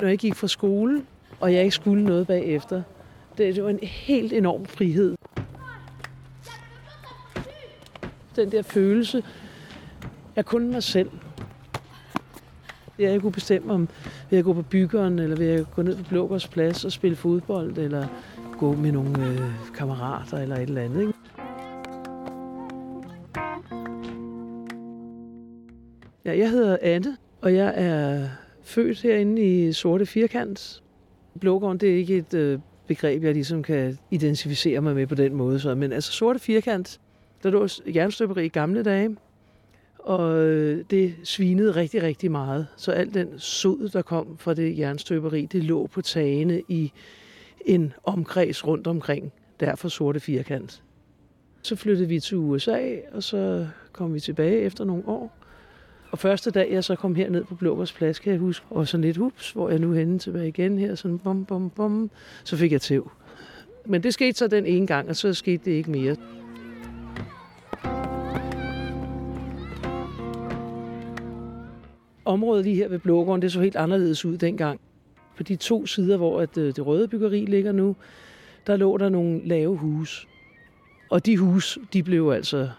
når jeg gik fra skole, og jeg ikke skulle noget bagefter. Det, det var en helt enorm frihed. Den der følelse, jeg kun mig selv. Jeg kunne bestemme, om vil jeg gå på byggeren, eller vil jeg gå ned på Blågårds plads og spille fodbold, eller gå med nogle øh, kammerater, eller et eller andet. Ikke? Ja, jeg hedder Anne, og jeg er født herinde i Sorte Firkant. Blågården, det er ikke et øh, begreb, jeg ligesom kan identificere mig med på den måde. Så. Men altså Sorte Firkant, der lå jernstøberi i gamle dage, og øh, det svinede rigtig, rigtig meget. Så al den sod, der kom fra det jernstøberi, det lå på tagene i en omkreds rundt omkring, derfor sorte firkant. Så flyttede vi til USA, og så kom vi tilbage efter nogle år. Og første dag, jeg så kom herned på Blågårds Plads, kan jeg huske, og sådan lidt ups, hvor jeg nu henne tilbage igen her, sådan bum, bum, bum, så fik jeg tæv. Men det skete så den ene gang, og så skete det ikke mere. Området lige her ved Blågården, det så helt anderledes ud dengang. På de to sider, hvor at øh, det røde byggeri ligger nu, der lå der nogle lave huse. Og de hus, de blev altså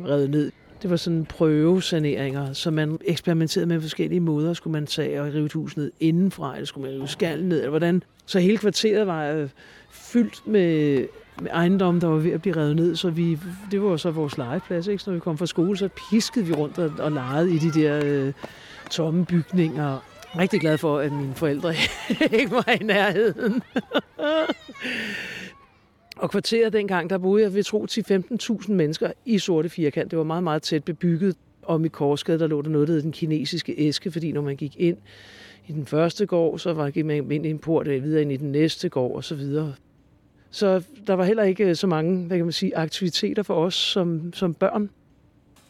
revet ned. Det var sådan prøvesaneringer, så man eksperimenterede med forskellige måder. Skulle man tage og rive et hus ned indenfra, eller skulle man rive skallen ned, eller hvordan? Så hele kvarteret var øh, fyldt med, med ejendom, der var ved at blive revet ned. Så vi, det var så vores legeplads. Ikke? Så når vi kom fra skole, så piskede vi rundt og, og legede i de der øh, tomme bygninger. Rigtig glad for, at mine forældre ikke var i nærheden. Og kvarteret dengang, der boede jeg ved tro til 15.000 mennesker i sorte firkant. Det var meget, meget tæt bebygget. Og i Korsgade, der lå der noget, der hed den kinesiske æske, fordi når man gik ind i den første gård, så var man ind i en port, og videre ind i den næste gård, og så videre. Så der var heller ikke øh, så mange, hvad kan man sige, aktiviteter for os som, som børn.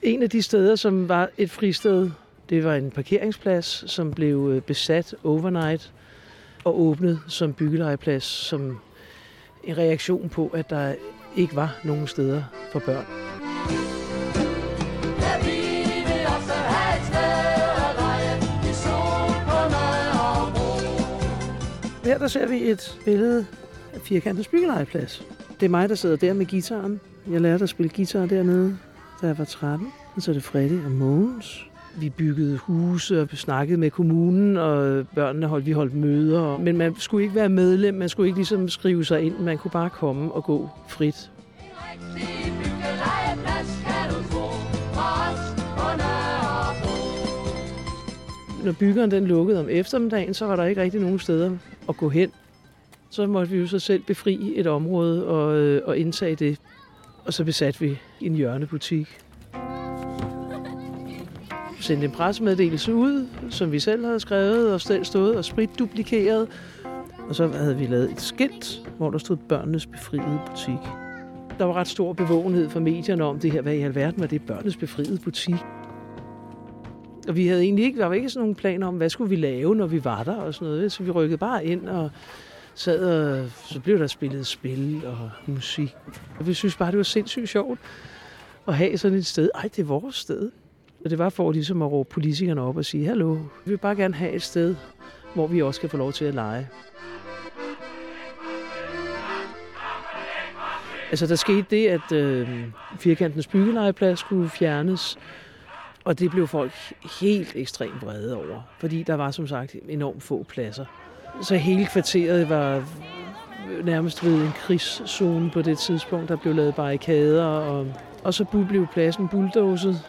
En af de steder, som var et fristed, det var en parkeringsplads, som blev øh, besat overnight og åbnet som byggelejeplads, som en reaktion på, at der ikke var nogen steder for børn. Her der ser vi et billede af firkantets byggelejeplads. Det er mig, der sidder der med gitaren. Jeg lærte at spille guitar dernede, da jeg var 13. Og så er det Freddy og Mogens. Vi byggede huse og snakkede med kommunen, og børnene holdt, vi holdt møder. Men man skulle ikke være medlem, man skulle ikke ligesom skrive sig ind. Man kunne bare komme og gå frit. Når byggeren den lukkede om eftermiddagen, så var der ikke rigtig nogen steder at gå hen. Så måtte vi jo så selv befri et område og, øh, og indtage det. Og så besatte vi en hjørnebutik sendte en pressemeddelelse ud, som vi selv havde skrevet og stået og spritduplikeret. Og så havde vi lavet et skilt, hvor der stod børnenes befriede butik. Der var ret stor bevågenhed fra medierne om det her, hvad i alverden var det børnenes befriede butik. Og vi havde egentlig ikke, der var ikke sådan nogen planer om, hvad skulle vi lave, når vi var der og sådan noget. Så vi rykkede bare ind og sad og så blev der spillet spil og musik. Og vi synes bare, det var sindssygt sjovt at have sådan et sted. Ej, det er vores sted. Og det var for ligesom at råbe politikerne op og sige, hallo, vi vil bare gerne have et sted, hvor vi også kan få lov til at lege. Altså, der skete det, at øh, firkantens byggelegeplads skulle fjernes, og det blev folk helt ekstremt vrede over, fordi der var som sagt enormt få pladser. Så hele kvarteret var nærmest ved en krigszone på det tidspunkt. Der blev lavet barrikader, og, og så blev pladsen bulldozet,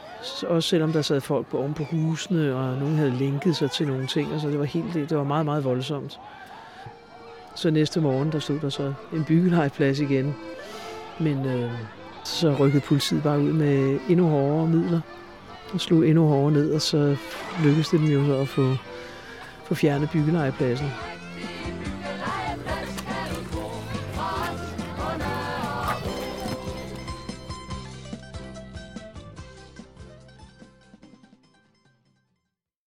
også selvom der sad folk på oven på husene, og nogen havde linket sig til nogle ting, og så det var, helt, det var meget, meget voldsomt. Så næste morgen, der stod der så en byggelejplads igen. Men øh, så rykkede politiet bare ud med endnu hårdere midler og slog endnu hårdere ned, og så lykkedes det dem jo så at få, få fjernet byggelejpladsen.